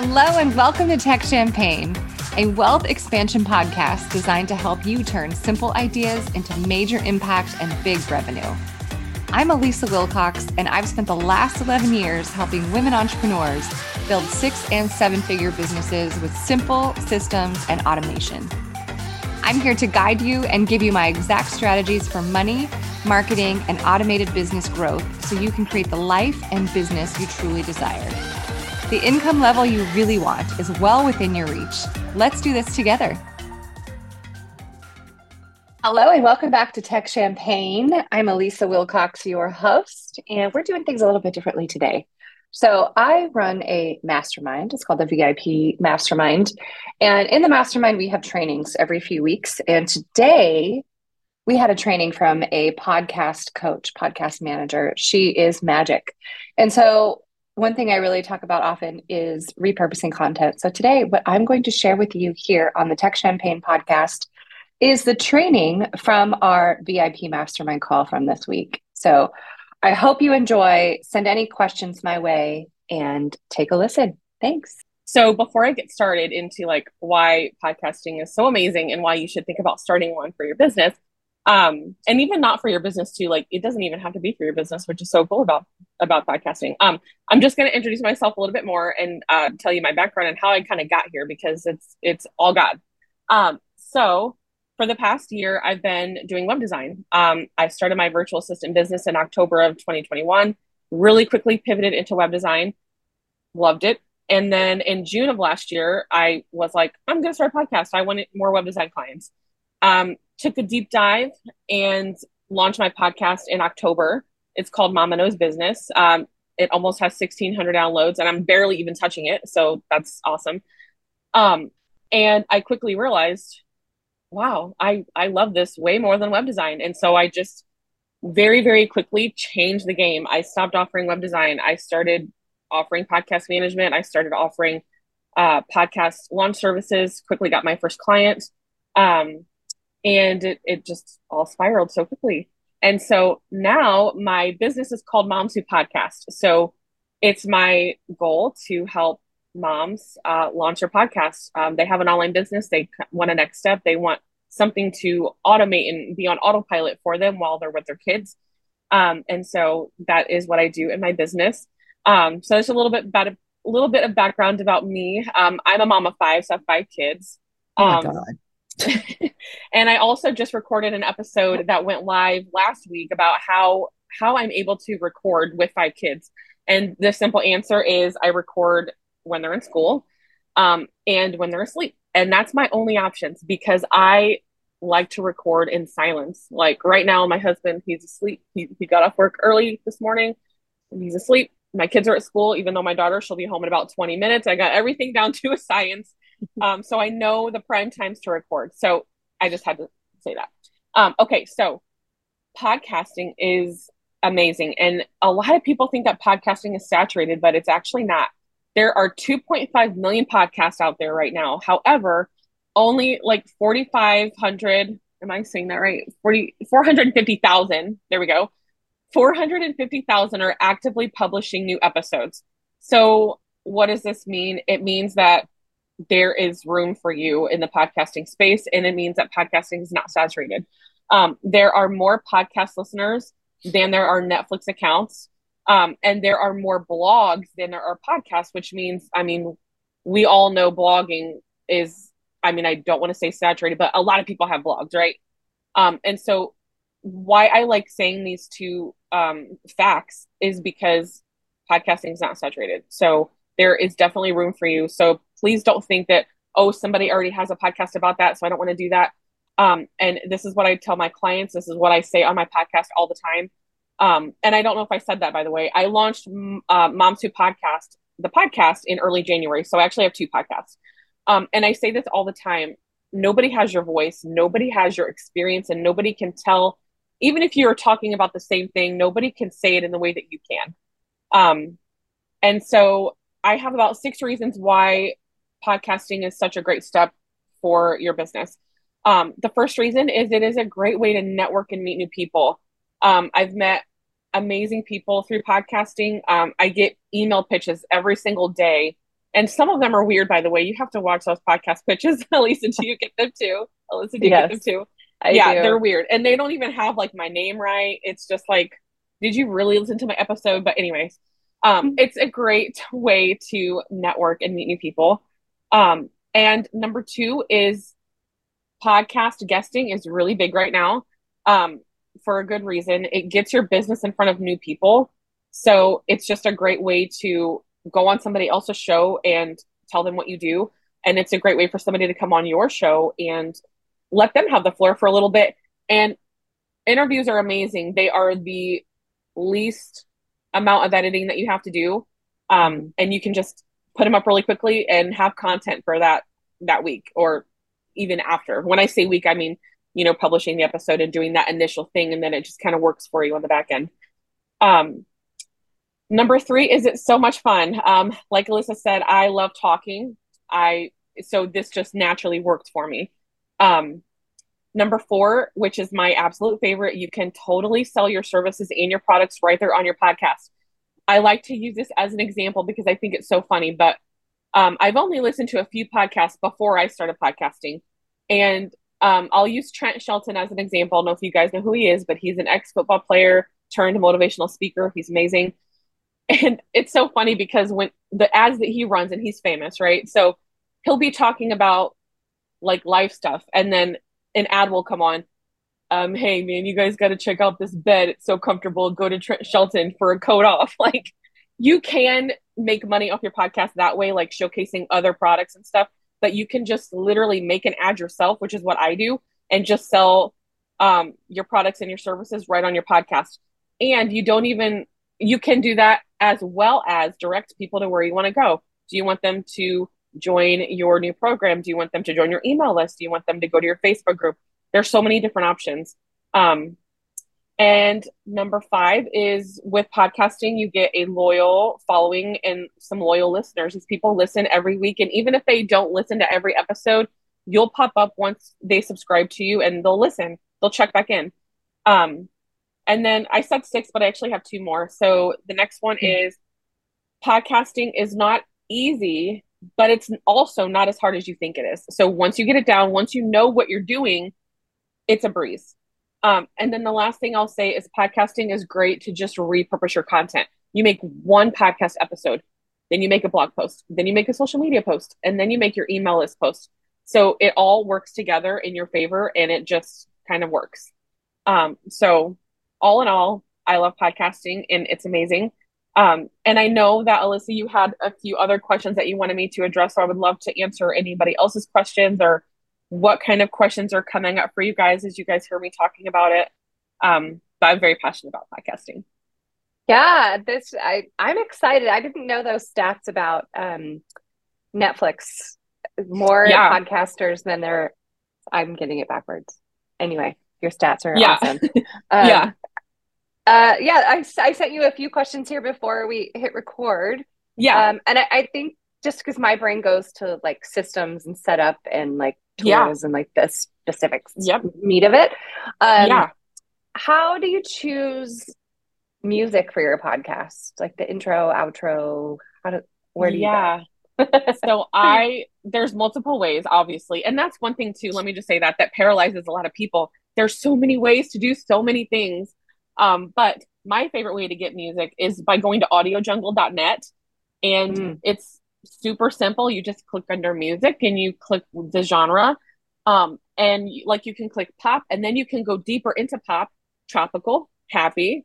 Hello, and welcome to Tech Champagne, a wealth expansion podcast designed to help you turn simple ideas into major impact and big revenue. I'm Elisa Wilcox, and I've spent the last 11 years helping women entrepreneurs build six and seven figure businesses with simple systems and automation. I'm here to guide you and give you my exact strategies for money, marketing, and automated business growth so you can create the life and business you truly desire. The income level you really want is well within your reach. Let's do this together. Hello, and welcome back to Tech Champagne. I'm Elisa Wilcox, your host, and we're doing things a little bit differently today. So, I run a mastermind. It's called the VIP Mastermind. And in the mastermind, we have trainings every few weeks. And today, we had a training from a podcast coach, podcast manager. She is magic. And so, one thing I really talk about often is repurposing content. So, today, what I'm going to share with you here on the Tech Champagne podcast is the training from our VIP mastermind call from this week. So I hope you enjoy. Send any questions my way and take a listen. Thanks. So before I get started into like why podcasting is so amazing and why you should think about starting one for your business, um, and even not for your business too, like it doesn't even have to be for your business, which is so cool about about podcasting. Um, I'm just going to introduce myself a little bit more and uh, tell you my background and how I kind of got here because it's it's all God. Um, so for the past year, I've been doing web design. Um, I started my virtual assistant business in October of 2021, really quickly pivoted into web design, loved it. And then in June of last year, I was like, I'm going to start a podcast. I wanted more web design clients. Um, took a deep dive and launched my podcast in October. It's called Mama Knows Business. Um, it almost has 1,600 downloads, and I'm barely even touching it. So that's awesome. Um, and I quickly realized wow, I, I love this way more than web design. And so I just very, very quickly changed the game. I stopped offering web design. I started offering podcast management. I started offering uh, podcast launch services, quickly got my first client. Um, and it, it just all spiraled so quickly. And so now my business is called Moms Who Podcast. So it's my goal to help moms uh, launch their podcast. Um, they have an online business. They want a next step. They want something to automate and be on autopilot for them while they're with their kids. Um, and so that is what I do in my business. Um, so there's a little bit about a, a little bit of background about me. Um, I'm a mom of five, so I have five kids. Oh my um, God. and I also just recorded an episode that went live last week about how how I'm able to record with five kids. And the simple answer is I record when they're in school um, and when they're asleep. And that's my only options because I like to record in silence. Like right now, my husband, he's asleep. He, he got off work early this morning he's asleep. My kids are at school, even though my daughter, she'll be home in about 20 minutes. I got everything down to a science. Um, so I know the prime times to record. So I just had to say that. Um, okay, so podcasting is amazing. And a lot of people think that podcasting is saturated, but it's actually not. There are 2.5 million podcasts out there right now. However, only like 4,500, am I saying that right? 40, 450,000, there we go. 450,000 are actively publishing new episodes. So, what does this mean? It means that there is room for you in the podcasting space, and it means that podcasting is not saturated. Um, there are more podcast listeners than there are Netflix accounts. Um, and there are more blogs than there are podcasts, which means, I mean, we all know blogging is, I mean, I don't want to say saturated, but a lot of people have blogs, right? Um, and so, why I like saying these two um, facts is because podcasting is not saturated. So, there is definitely room for you. So, please don't think that, oh, somebody already has a podcast about that. So, I don't want to do that. Um, and this is what I tell my clients. This is what I say on my podcast all the time. Um, and I don't know if I said that by the way. I launched uh, Moms Who Podcast, the podcast in early January. So I actually have two podcasts. Um, and I say this all the time. Nobody has your voice. Nobody has your experience, and nobody can tell. Even if you're talking about the same thing, nobody can say it in the way that you can. Um, and so I have about six reasons why podcasting is such a great step for your business. Um, the first reason is it is a great way to network and meet new people. Um, I've met amazing people through podcasting. Um, I get email pitches every single day and some of them are weird, by the way. You have to watch those podcast pitches, at least until you get them too. At least until you yes, get them too. I yeah, do. they're weird. And they don't even have like my name right. It's just like, did you really listen to my episode? But anyways, um, mm-hmm. it's a great way to network and meet new people. Um, and number two is podcast guesting is really big right now. Um, for a good reason. It gets your business in front of new people. So it's just a great way to go on somebody else's show and tell them what you do. And it's a great way for somebody to come on your show and let them have the floor for a little bit. And interviews are amazing. They are the least amount of editing that you have to do. Um, and you can just put them up really quickly and have content for that that week or even after. When I say week, I mean you know publishing the episode and doing that initial thing, and then it just kind of works for you on the back end. Um, number three is it's so much fun. Um, like Alyssa said, I love talking. I so this just naturally worked for me. Um, number four, which is my absolute favorite, you can totally sell your services and your products right there on your podcast. I like to use this as an example because I think it's so funny, but um, I've only listened to a few podcasts before I started podcasting. And um, I'll use Trent Shelton as an example. I don't know if you guys know who he is, but he's an ex football player turned motivational speaker. He's amazing. And it's so funny because when the ads that he runs, and he's famous, right? So he'll be talking about like life stuff, and then an ad will come on. Um, hey man, you guys got to check out this bed. It's so comfortable. Go to Trent Shelton for a coat off. Like you can make money off your podcast that way, like showcasing other products and stuff. But you can just literally make an ad yourself, which is what I do, and just sell um, your products and your services right on your podcast. And you don't even you can do that as well as direct people to where you want to go. Do you want them to join your new program? Do you want them to join your email list? Do you want them to go to your Facebook group? There's so many different options. Um, and number five is with podcasting, you get a loyal following and some loyal listeners. These people listen every week. And even if they don't listen to every episode, you'll pop up once they subscribe to you and they'll listen. They'll check back in. Um, and then I said six, but I actually have two more. So the next one mm-hmm. is podcasting is not easy, but it's also not as hard as you think it is. So once you get it down, once you know what you're doing, it's a breeze. Um, and then the last thing I'll say is podcasting is great to just repurpose your content. You make one podcast episode, then you make a blog post, then you make a social media post, and then you make your email list post. So it all works together in your favor and it just kind of works. Um, so all in all, I love podcasting and it's amazing. Um, and I know that Alyssa, you had a few other questions that you wanted me to address. So I would love to answer anybody else's questions or what kind of questions are coming up for you guys as you guys hear me talking about it. Um, but I'm very passionate about podcasting. Yeah, this I I'm excited. I didn't know those stats about um, Netflix. More yeah. podcasters than there. I'm getting it backwards. Anyway, your stats are yeah. awesome. Um, yeah. Uh, yeah, I, I sent you a few questions here before we hit record. Yeah. Um, and I, I think just because my brain goes to like systems and setup and like tools yeah. and like the specifics yep. meat of it. Um, yeah. How do you choose music for your podcast? Like the intro, outro, how do, where do you yeah. so I there's multiple ways obviously and that's one thing too let me just say that that paralyzes a lot of people there's so many ways to do so many things um, but my favorite way to get music is by going to audiojungle.net and mm. it's super simple. You just click under music and you click the genre. Um, and like you can click pop and then you can go deeper into pop, tropical, happy,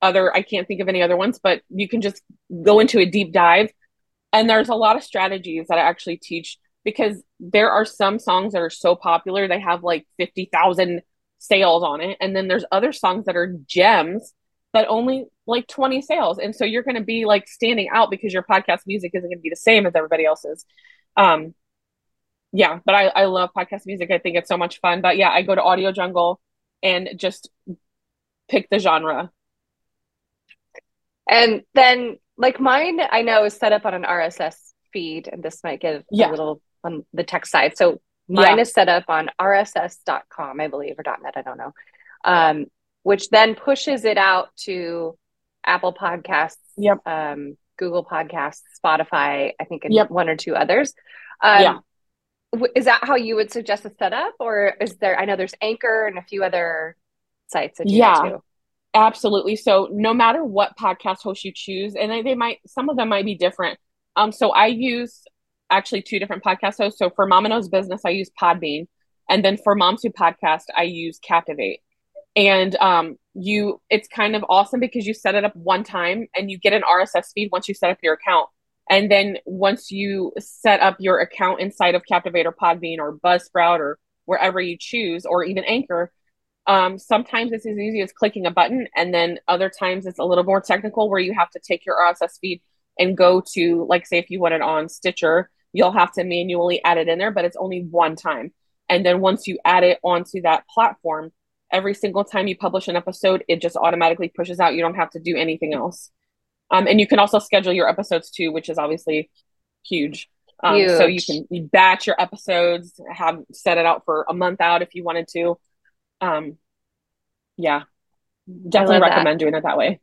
other, I can't think of any other ones, but you can just go into a deep dive. And there's a lot of strategies that I actually teach because there are some songs that are so popular, they have like 50,000 sales on it. And then there's other songs that are gems that only like 20 sales. And so you're going to be like standing out because your podcast music isn't going to be the same as everybody else's. Um, yeah, but I, I love podcast music. I think it's so much fun. But yeah, I go to Audio Jungle and just pick the genre. And then, like mine, I know is set up on an RSS feed, and this might get yeah. a little on the tech side. So Mine yeah. is set up on rss.com, I believe, or .net, I don't know. Um, which then pushes it out to Apple Podcasts, yep. um, Google Podcasts, Spotify, I think, and Yep. one or two others. Um, Yeah. w- Is that how you would suggest a setup, or is there? I know there's Anchor and a few other sites that do Yeah. too. Absolutely. So no matter what podcast host you choose, and they, they might some of them might be different. Um, so I use actually two different podcast hosts. So for Mama Knows Business, I use Podbean, and then for Moms Who Podcast, I use Captivate. And um, you, it's kind of awesome because you set it up one time and you get an RSS feed once you set up your account. And then once you set up your account inside of Captivate or Podbean or Buzzsprout or wherever you choose, or even Anchor, um, sometimes it's as easy as clicking a button, and then other times it's a little more technical where you have to take your RSS feed and go to, like, say, if you want it on Stitcher, you'll have to manually add it in there, but it's only one time. And then once you add it onto that platform, every single time you publish an episode, it just automatically pushes out. You don't have to do anything else. Um, and you can also schedule your episodes too, which is obviously huge. Um, so you can you batch your episodes, have set it out for a month out if you wanted to. Um, yeah, definitely love that. recommend doing it that way.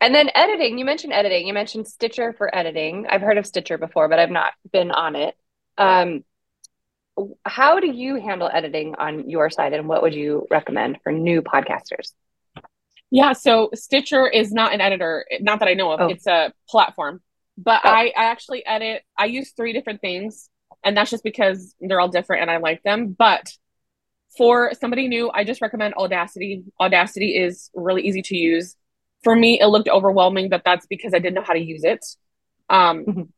And then editing, you mentioned editing. You mentioned Stitcher for editing. I've heard of Stitcher before, but I've not been on it. Um, how do you handle editing on your side, and what would you recommend for new podcasters? Yeah, so Stitcher is not an editor, not that I know of. Oh. It's a platform. But Oh. I, I actually edit, I use three different things, and that's just because they're all different and I like them. But for somebody new, I just recommend Audacity. Audacity is really easy to use. For me, it looked overwhelming, but that's because I didn't know how to use it. Um, Mhm.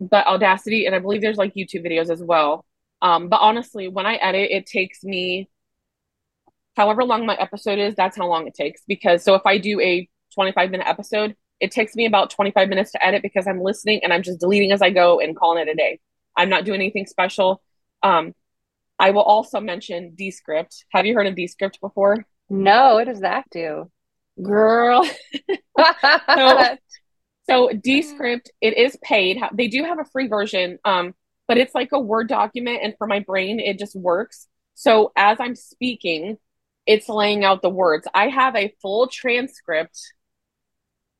but Audacity, and I believe there's like YouTube videos as well. Um, but honestly, when I edit, it takes me however long my episode is, that's how long it takes. Because so if I do a 25 minute episode, it takes me about 25 minutes to edit because I'm listening and I'm just deleting as I go and calling it a day. I'm not doing anything special. Um, I will also mention Descript. Have you heard of Descript before? No, what does that do? Girl. So Descript, it is paid. They do have a free version, um, but it's like a Word document, and for my brain, it just works. So as I'm speaking, it's laying out the words. I have a full transcript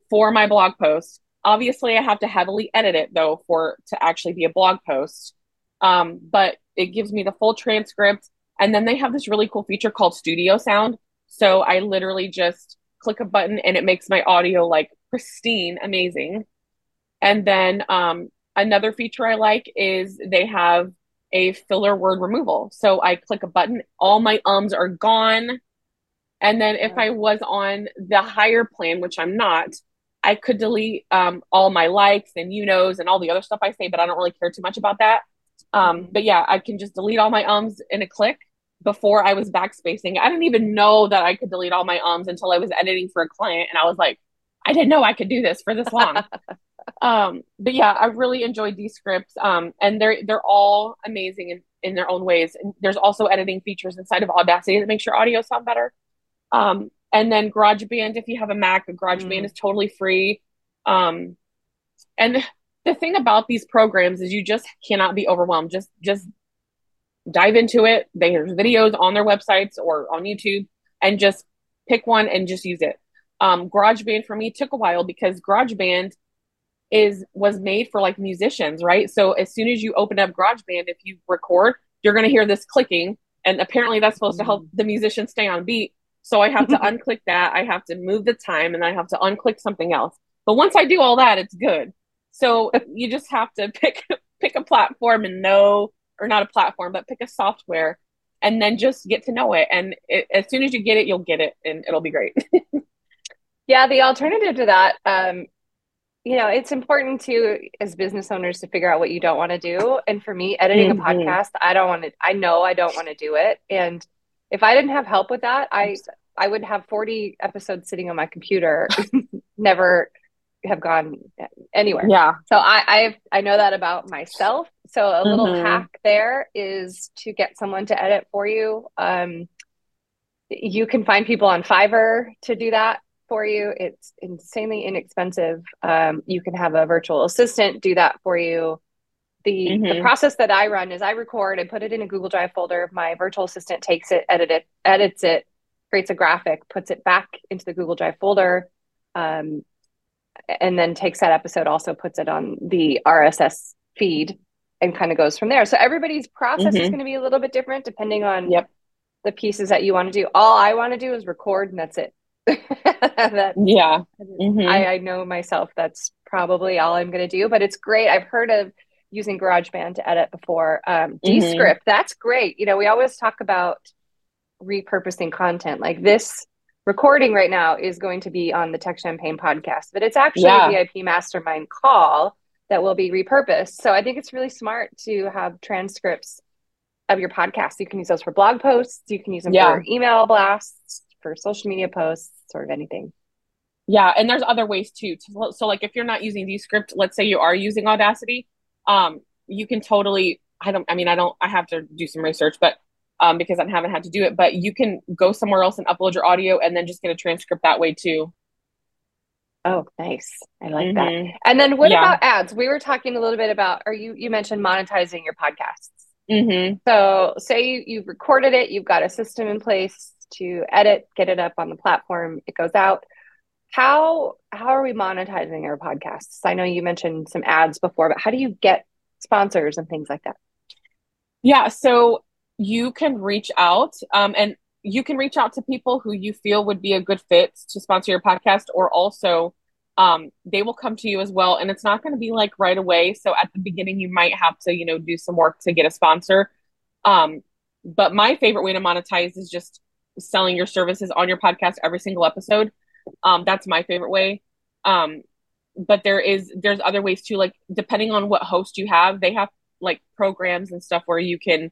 for my blog post. Obviously, I have to heavily edit it though for to actually be a blog post. Um, but it gives me the full transcript, and then they have this really cool feature called Studio Sound. So I literally just click a button and it makes my audio like pristine, amazing. And then um, another feature I like is they have a filler word removal. So I click a button, all my ums are gone. And then if I was on the higher plan, which I'm not, I could delete um, all my likes and you knows and all the other stuff I say, but I don't really care too much about that. Um, but yeah, I can just delete all my ums in a click. Before I was backspacing, I didn't even know that I could delete all my ums until I was editing for a client, and I was like, I didn't know I could do this for this long. um, but yeah, I really enjoyed Descript, um, and they're they're all amazing in, in their own ways. And there's also editing features inside of Audacity that makes your audio sound better. Um, and then GarageBand, if you have a Mac, GarageBand Mm. is totally free. Um, and the thing about these programs is you just cannot be overwhelmed. Just just dive into it. There's videos on their websites or on YouTube, and just pick one and just use it. Um, GarageBand for me took a while because GarageBand is was made for like musicians, right? So as soon as you open up GarageBand, if you record, you're going to hear this clicking, and apparently that's supposed to help the musician stay on beat. So I have to unclick that. I have to move the time, and I have to unclick something else. But once I do all that, it's good. So you just have to pick pick a platform and know, or not a platform, but pick a software, and then just get to know it. And it, as soon as you get it, you'll get it, and it'll be great. Yeah, the alternative to that, um, you know, it's important to, as business owners, to figure out what you don't want to do. And for me, editing Mhm. a podcast, I don't want to, I know I don't want to do it. And if I didn't have help with that, I, I would have 40 episodes sitting on my computer, never have gone anywhere. yeah. So I, I, I know that about myself. So a little Mhm. hack there is to get someone to edit for you. Um, you can find people on Fiverr to do that for you. It's insanely inexpensive. Um, you can have a virtual assistant do that for you. The the Mhm. process that I run is I record, I put it in a Google Drive folder. My virtual assistant takes it, edit it, edits it, creates a graphic, puts it back into the Google Drive folder. Um, and then takes that episode, also puts it on the RSS feed and kind of goes from there. So everybody's process mm-hmm. is going to be a little bit different depending on yep. the pieces that you want to do. All I want to do is record and that's it. that, yeah. Mm-hmm. I, I know myself that's probably all I'm going to do, but it's great. I've heard of using GarageBand to edit before. Um, mm-hmm. Descript, that's great. You know, we always talk about repurposing content like this recording right now is going to be on the Tech Champagne podcast, but it's actually yeah. a VIP mastermind call that will be repurposed. So I think it's really smart to have transcripts of your podcast. You can use those for blog posts, you can use them yeah. for email blasts, for social media posts, sort of anything. Yeah, and there's other ways too. So like if you're not using Descript, let's say you are using Audacity, um, you can totally I don't I mean I don't I have to do some research, but um, because I haven't had to do it, but you can go somewhere else and upload your audio and then just get a transcript that way too. Oh, nice. I like mm-hmm. that. And then what yeah. about ads? We were talking a little bit about, or you, you mentioned monetizing your podcasts. Mm-hmm. So say you, you've recorded it, you've got a system in place to edit, get it up on the platform, it goes out. How, how are we monetizing our podcasts? I know you mentioned some ads before, but how do you get sponsors and things like that? Yeah. So you can reach out um, and you can reach out to people who you feel would be a good fit to sponsor your podcast or also um, they will come to you as well. And it's not going to be like right away. So at the beginning you might have to you know do some work to get a sponsor. Um, but my favorite way to monetize is just selling your services on your podcast every single episode. Um, that's my favorite way. Um, but there is there's other ways too. Like depending on what host you have they have like programs and stuff where you can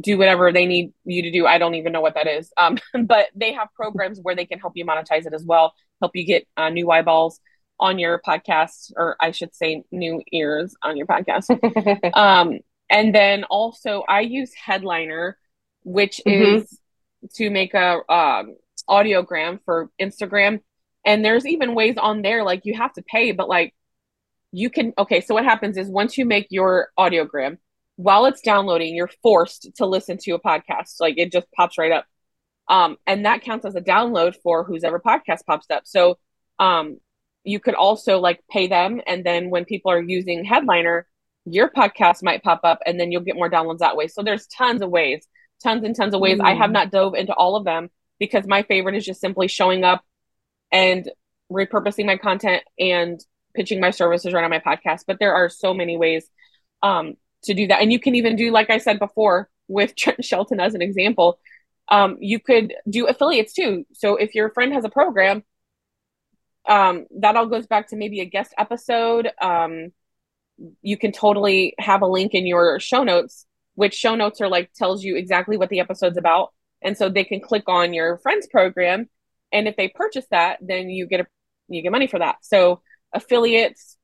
do whatever they need you to do. I don't even know what that is. Um, but they have programs where they can help you monetize it as well, help you get uh, new eyeballs on your podcast, or I should say, new ears on your podcast. um, and then also, I use Headliner, which mm-hmm. is to make a um, audiogram for Instagram. And there's even ways on there like you have to pay, but like you can. Okay, so what happens is once you make your audiogram while it's downloading, you're forced to listen to a podcast. Like it just pops right up. Um, and that counts as a download for whose ever podcast pops up. So um, you could also like pay them. And then when people are using Headliner, your podcast might pop up and then you'll get more downloads that way. So there's tons of ways, tons and tons of ways. Mm. I have mm. not dove into all of them because my favorite is just simply showing up and repurposing my content and pitching my services right on my podcast. But there are so many ways. Um, to do that. And you can even do, like I said before, with Trent Shelton as an example, um, you could do affiliates too. So if your friend has a program, um, that all goes back to maybe a guest episode. Um, you can totally have a link in your show notes, which show notes are like tells you exactly what the episode's about. And so they can click on your friend's program. And if they purchase that, then you get a you get money for that. So affiliates,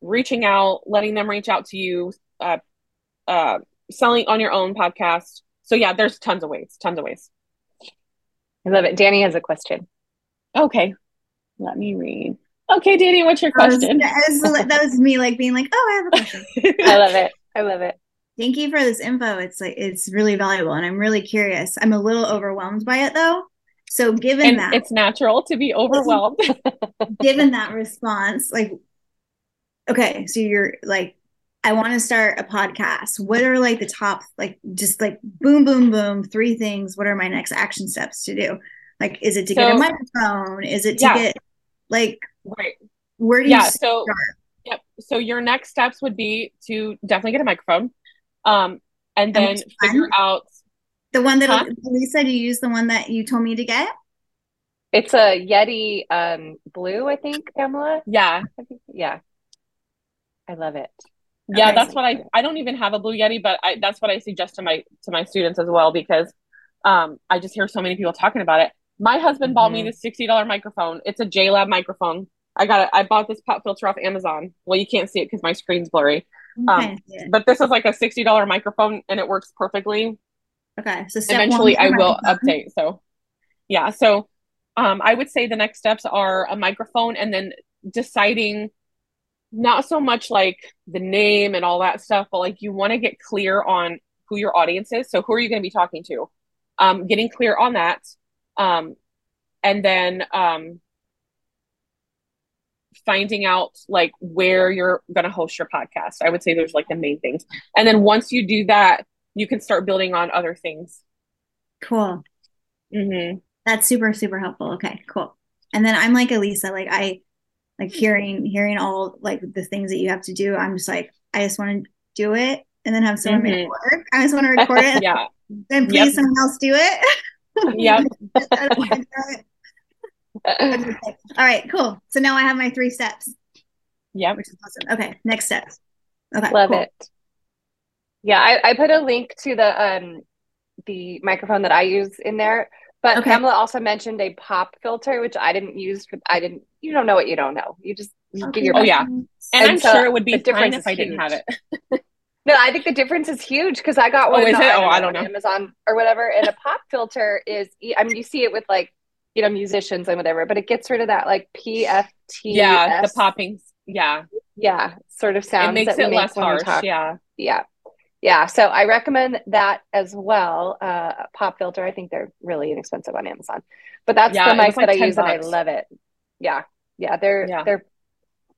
reaching out, letting them reach out to you, uh, uh, selling on your own podcast. So yeah, there's tons of ways, tons of ways. I love it. Danny has a question. Okay, let me read. Okay, Danny, what's your question? That was, that was me, like being like, "Oh, I have a question." I love it. I love it. Thank you for this info. It's like it's really valuable, and I'm really curious. I'm a little overwhelmed by it, though. So, given and that, it's natural to be overwhelmed. given that response, like, okay, so you're like I want to start a podcast. What are like the top, like just like boom, boom, boom, three things? What are my next action steps to do? Like, is it to so, get a microphone? Is it to yeah. get like, right. where do yeah, you so, start? Yep. So your next steps would be to definitely get a microphone. Um, and then figure out the one that huh? Lisa, do you use the one that you told me to get? It's a Yeti um blue, I think, Pamela. Yeah. Yeah. I love it yeah okay. that's what i i don't even have a blue yeti but I, that's what i suggest to my to my students as well because um i just hear so many people talking about it. My husband mm-hmm. bought me mm-hmm. this $60 microphone. It's a JLab microphone. I got it i bought this pop filter off amazon. Well you can't see it because my screen's blurry. Um, but this is like a $60 microphone and it works perfectly. Okay so eventually i will update so yeah so um i would say the next steps are a microphone and then deciding not so much like the name and all that stuff, but like you want to get clear on who your audience is. So who are you going to be talking to? Um, getting clear on that. Um, and then um, finding out like where you're going to host your podcast. I would say there's like the main things. And then once you do that, you can start building on other things. Cool. Mm-hmm. That's super, super helpful. Okay, cool. And then I'm like Elisa, like I like hearing hearing all like the things that you have to do. I'm just like, I just want to do it and then have someone mm-hmm. make it work. I just want to record it. yeah. Then please yep. someone else do it. yep. all right, cool. So now I have my three steps. Yeah. Which is awesome. Okay, next steps. Okay. Love cool. it. Yeah, I, I put a link to the um the microphone that I use in there. But okay. Pamela also mentioned a pop filter, which I didn't use. For, I didn't. You don't know what you don't know. You just you okay. your. Oh yeah, and, and I'm so sure it would be fine if I didn't have it. no, I think the difference is huge because I got one. Oh, is it? Oh, I don't know. Amazon or whatever, and a pop filter is. I mean, you see it with like you know musicians and whatever, but it gets rid of that like PFT. Yeah, the popping. Yeah, yeah, sort of sounds. It makes it less harsh. Yeah, yeah yeah so i recommend that as well uh pop filter i think they're really inexpensive on amazon but that's yeah, the mic like that i use bucks. and i love it yeah yeah they're yeah. they're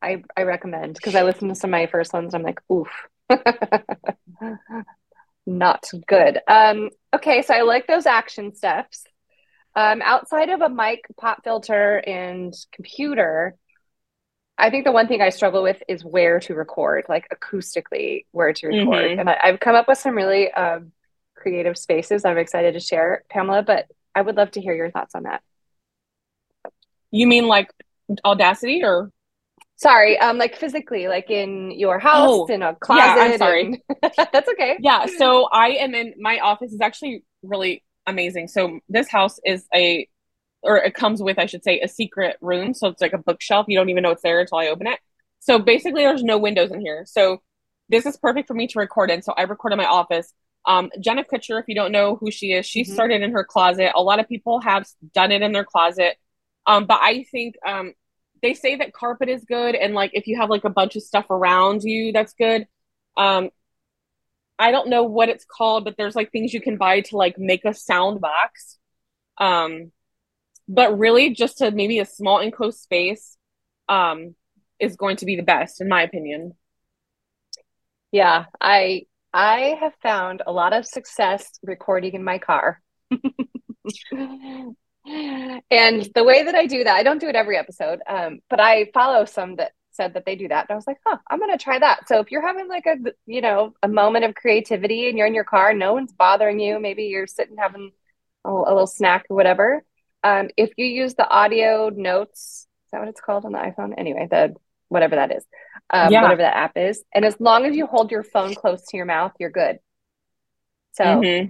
i i recommend because i listened to some of my first ones i'm like oof not good um okay so i like those action steps um outside of a mic pop filter and computer I think the one thing I struggle with is where to record, like acoustically, where to record. Mm-hmm. And I, have come up with some really um, creative spaces I'm excited to share, Pamela, but I would love to hear your thoughts on that. You mean like Audacity or? Sorry, um, like physically, like in your house, oh, in a closet. Yeah, I'm sorry. And... That's okay. Yeah, so I am in my office is actually really amazing. So this house is a or it comes with, I should say, a secret room. So it's like a bookshelf. You don't even know it's there until I open it. So basically, there's no windows in here. So this is perfect for me to record in. So I record in my office. Um, Jenna Kutcher, if you don't know who she is, she mm-hmm. started in her closet. A lot of people have done it in their closet. Um, but I think um, they say that carpet is good. And like if you have like a bunch of stuff around you, that's good. Um, I don't know what it's called, but there's like things you can buy to like make a sound box. Um, but really just to maybe a small enclosed space um is going to be the best in my opinion yeah i i have found a lot of success recording in my car and the way that i do that i don't do it every episode um, but i follow some that said that they do that and i was like huh i'm gonna try that so if you're having like a you know a moment of creativity and you're in your car no one's bothering you maybe you're sitting having a, a little snack or whatever um, if you use the audio notes, is that what it's called on the iPhone? Anyway, the whatever that is, um, yeah. whatever that app is, and as long as you hold your phone close to your mouth, you're good. So, mm-hmm.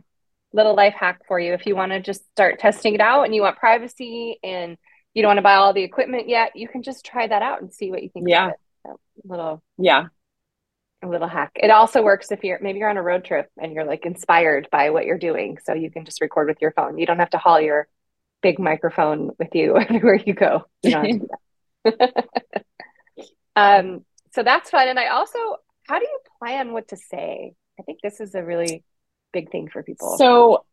Little life hack for you if you want to just start testing it out and you want privacy and you don't want to buy all the equipment yet, you can just try that out and see what you think. Yeah, little yeah, a little hack. It also works if you're maybe you're on a road trip and you're like inspired by what you're doing, so you can just record with your phone. You don't have to haul your big microphone with you everywhere you go. You um, so that's fun. And I also, how do you plan what to say? I think this is a really big thing for people. So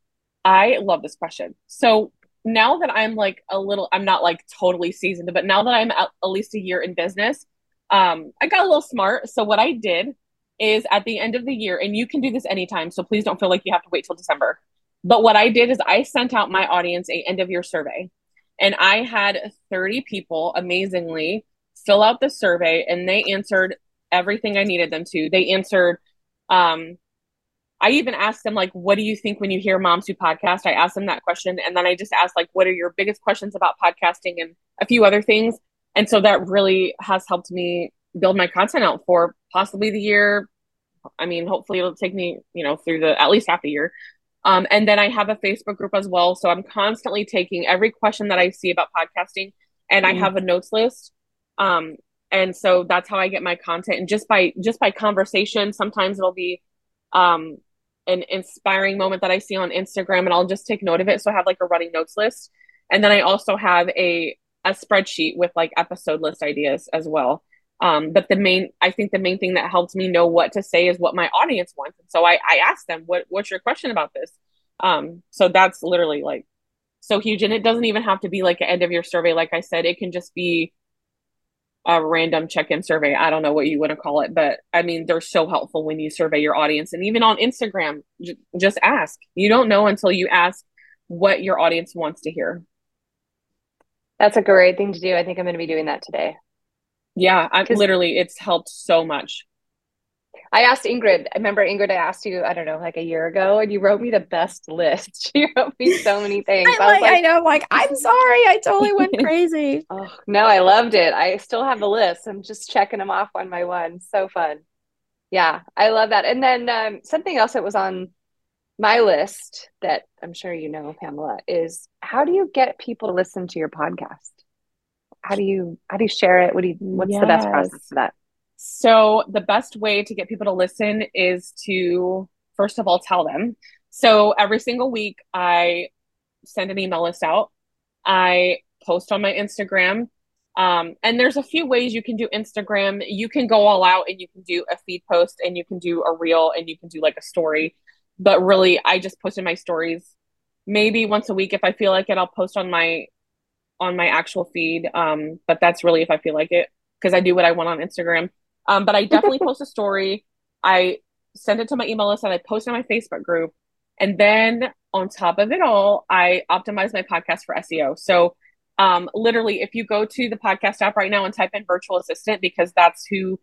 I love this question. So now that I'm like a little, I'm not like totally seasoned, but now that I'm at, at least a year in business, um, I got a little smart. So what I did is at the end of the year, and you can do this anytime. So please don't feel like you have to wait till December. But what I did is I sent out my audience a end of year survey. And I had 30 people amazingly fill out the survey and they answered everything I needed them to. They answered um I even asked them like what do you think when you hear Moms Who Podcast? I asked them that question and then I just asked like what are your biggest questions about podcasting and a few other things. And so that really has helped me build my content out for possibly the year. I mean, hopefully it'll take me, you know, through the at least half a year. Um, and then I have a Facebook group as well. So I'm constantly taking every question that I see about podcasting and mm-hmm. I have a notes list. Um, and so that's how I get my content. And just by just by conversation, sometimes it'll be um, an inspiring moment that I see on Instagram and I'll just take note of it. So I have like a running notes list. And then I also have a a spreadsheet with like episode list ideas as well. Um, but the main, I think the main thing that helps me know what to say is what my audience wants. And so I, I ask them, what, what's your question about this? Um, so that's literally like so huge. And it doesn't even have to be like an end of your survey. Like I said, it can just be a random check-in survey. I don't know what you want to call it, but I mean, they're so helpful when you survey your audience. And even on Instagram, j- just ask. You don't know until you ask what your audience wants to hear. That's a great thing to do. I think I'm going to be doing that today. Yeah, I literally it's helped so much. I asked Ingrid. I remember Ingrid. I asked you. I don't know, like a year ago, and you wrote me the best list. She wrote me so many things. I, like, like, I know. I'm like, I'm sorry. I totally went crazy. oh no, I loved it. I still have the list. I'm just checking them off one by one. So fun. Yeah, I love that. And then um, something else that was on my list that I'm sure you know, Pamela, is how do you get people to listen to your podcast? How do you how do you share it? What do you what's yes. the best process for that? So the best way to get people to listen is to first of all tell them. So every single week I send an email list out. I post on my Instagram. Um, and there's a few ways you can do Instagram. You can go all out and you can do a feed post and you can do a reel and you can do like a story. But really, I just post in my stories maybe once a week if I feel like it. I'll post on my on my actual feed. Um, but that's really if I feel like it because I do what I want on Instagram. Um, but I definitely post a story. I send it to my email list and I post on my Facebook group. And then on top of it all, I optimize my podcast for SEO. So um, literally, if you go to the podcast app right now and type in virtual assistant, because that's who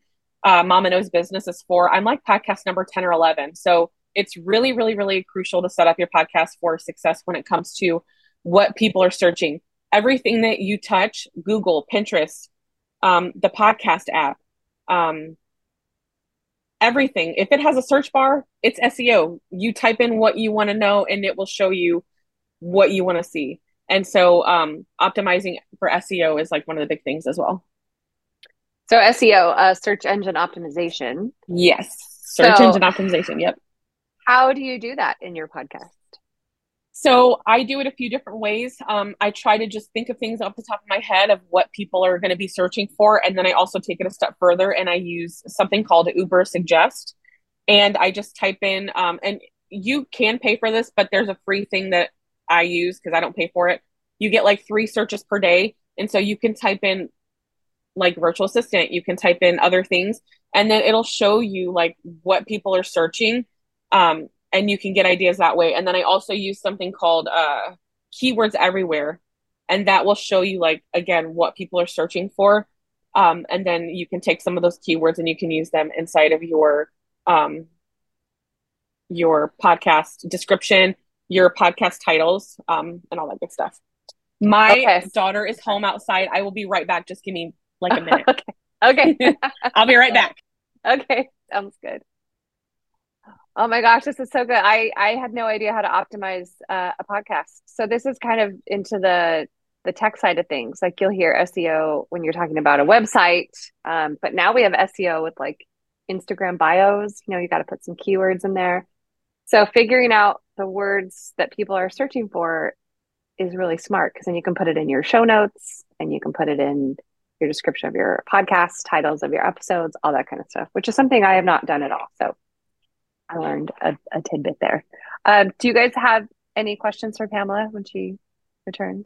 uh, Mama Knows Business is for, I'm like podcast number 10 or 11. So it's really, really, really crucial to set up your podcast for success when it comes to what people are searching. Everything that you touch, Google, Pinterest, um, the podcast app, um, everything. If it has a search bar, it's SEO. You type in what you want to know and it will show you what you want to see. And so um, optimizing for SEO is like one of the big things as well. So SEO, uh, search engine optimization. Yes, search so, engine optimization. Yep. How do you do that in your podcast? So I do it a few different ways. Um, I try to just think of things off the top of my head of what people are going to be searching for, and then I also take it a step further and I use something called Ubersuggest. and I just type in. Um, and you can pay for this, but there's a free thing that I use because I don't pay for it. You get like three searches per day, and so you can type in like virtual assistant. You can type in other things, and then it'll show you like what people are searching. Um, and you can get ideas that way. And then I also use something called uh, keywords everywhere, and that will show you like again what people are searching for. Um, and then you can take some of those keywords and you can use them inside of your um, your podcast description, your podcast titles, um, and all that good stuff. My okay. daughter is home outside. I will be right back. Just give me like a minute. okay. okay. I'll be right back. Okay. Sounds good. Oh my gosh, this is so good. I I had no idea how to optimize uh, a podcast. So this is kind of into the the tech side of things. Like you'll hear SEO when you're talking about a website, um, but now we have SEO with like Instagram bios. You know, you got to put some keywords in there. So figuring out the words that people are searching for is really smart because then you can put it in your show notes and you can put it in your description of your podcast, titles of your episodes, all that kind of stuff, which is something I have not done at all. So I learned a, a tidbit there. Um, do you guys have any questions for Pamela when she returns?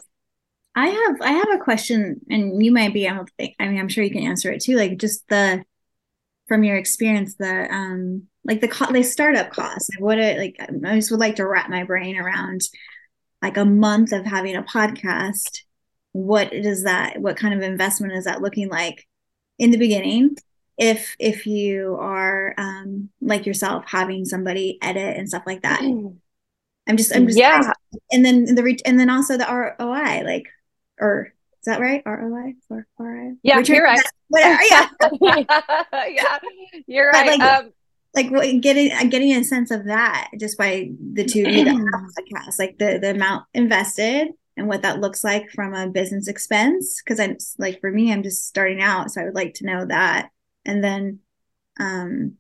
I have I have a question, and you might be able to. Think, I mean, I'm sure you can answer it too. Like just the from your experience, the um like the co- the startup costs. Like what it like I just would like to wrap my brain around like a month of having a podcast. What does that? What kind of investment is that looking like in the beginning? If if you are um like yourself having somebody edit and stuff like that. I'm just i'm just yeah. and then the re- and then also the roi like or is that right? Roi or roi yeah Return, you're right. Whatever yeah. Yeah you're right. like, um, like getting getting a sense of that just by the two of you that have podcast like the the amount invested and what that looks like from a business expense. Because i'm like for me i'm just starting out so i would like to know that and then um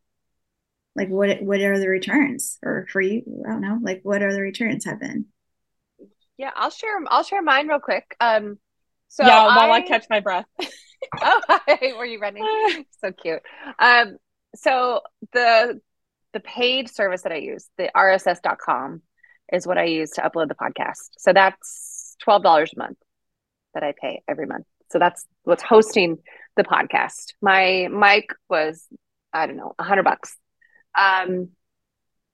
like what what are the returns? Or for you i don't know like what are the returns have been? Yeah i'll share i'll share mine real quick. Um so yeah while i, I catch my breath. Oh hi. were you running so cute. Um so the the paid service that i use the rss.com is what i use to upload the podcast. So that's $12 a month that i pay every month. So that's what's hosting the podcast. My mic was, I don't know, a hundred bucks. Um,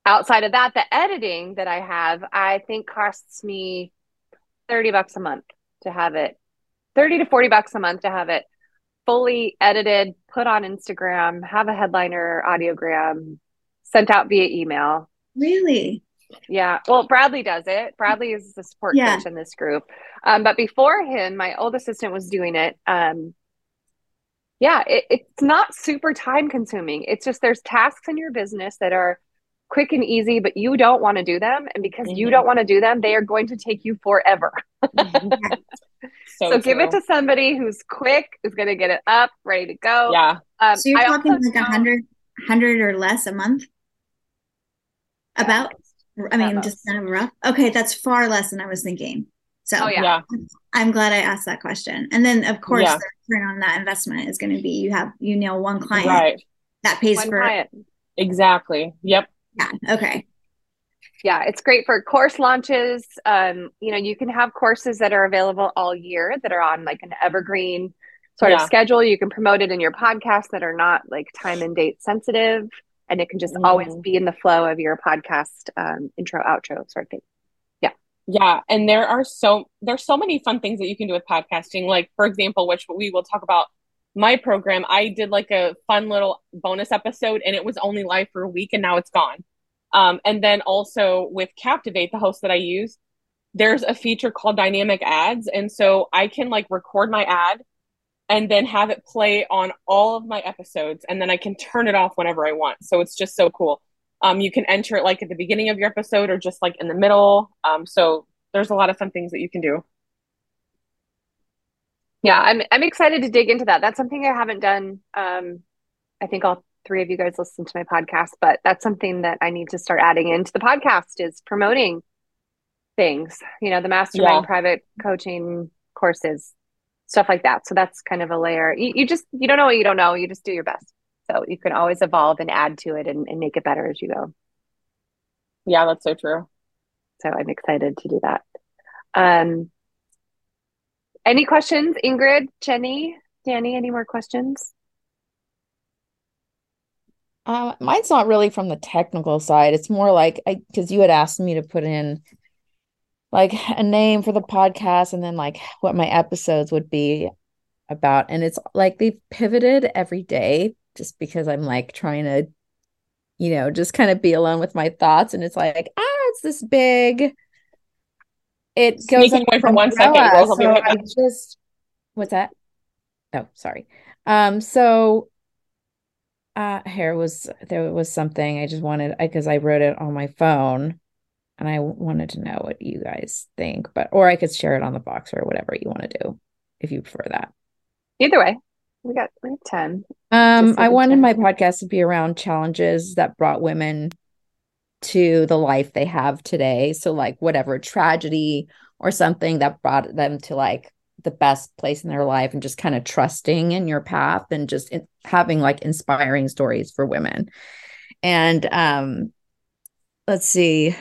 outside of that, the editing that I have, I think costs me 30 bucks a month to have it, 30 to 40 bucks a month to have it fully edited, put on Instagram, have a headliner audiogram sent out via email. Really? Yeah. Well, Bradley does it. Bradley is the support Yeah. coach in this group. Um, but before him, my old assistant was doing it. Um, yeah, it, it's not super time consuming. It's just there's tasks in your business that are quick and easy, but you don't want to do them. And because you Mhm. don't want to do them, they are going to take you forever. so, So, give it to somebody who's quick, who's going to get it up, ready to go. yeah Um, So you're I talking like a don't- hundred, hundred or less a month? About? I mean, At just most. kind of rough. Okay, that's far less than I was thinking. So Oh, yeah. yeah I'm glad I asked that question. And then, of course, Yeah. Return on that investment is going to be you have you know one client right that pays One for client. exactly yep yeah. Okay, Yeah, it's great for course launches. Um, you know, you can have courses that are available all year that are on like an evergreen sort of schedule. You can promote it in your podcast that are not like time and date sensitive, and it can just always Mhm. be in the flow of your podcast um, intro, outro sort of thing. Yeah, and there are so there's so many fun things that you can do with podcasting. Like for example, which we will talk about my program, I did like a fun little bonus episode and it was only live for a week and now it's gone. Um, and then also with Captivate, the host that I use, there's a feature called dynamic ads. And so I can like record my ad and then have it play on all of my episodes and then I can turn it off whenever I want. So it's just so cool. Um, you can enter it like at the beginning of your episode or just like in the middle. Um, so there's a lot of fun things that you can do. Yeah, I'm I'm excited to dig into that. That's something I haven't done. Um, I think all three of you guys listen to my podcast, but that's something that I need to start adding into the podcast is promoting things, you know, the mastermind Yeah. private coaching courses, stuff like that. So that's kind of a layer. You, you just you don't know what you don't know. You just do your best. So you can always evolve and add to it and, and make it better as you go. Yeah, that's so true. So I'm excited to do that. Um, any questions, Ingrid, Jenny, Danny? Any more questions? Uh, mine's not really from the technical side. It's more like I because you had asked me to put in like a name for the podcast and then like what my episodes would be about. And it's like they've pivoted every day just because I'm like trying to, you know, just kind of be alone with my thoughts. And it's like, ah, it's this big. It goes Sneaking away for one second, umbrella. Rose, I'll So right I just what's that? Oh, sorry. Um, so uh here was there was something I just wanted because I wrote it on my phone and I wanted to know what you guys think, but or I could share it on the box or whatever you want to do if you prefer that. Either way, we got we have 10. Um, I wanted my podcast to be around challenges that brought women to the life they have today. So like whatever tragedy or something that brought them to like the best place in their life and just kind of trusting in your path and just in, having like inspiring stories for women. And um let's see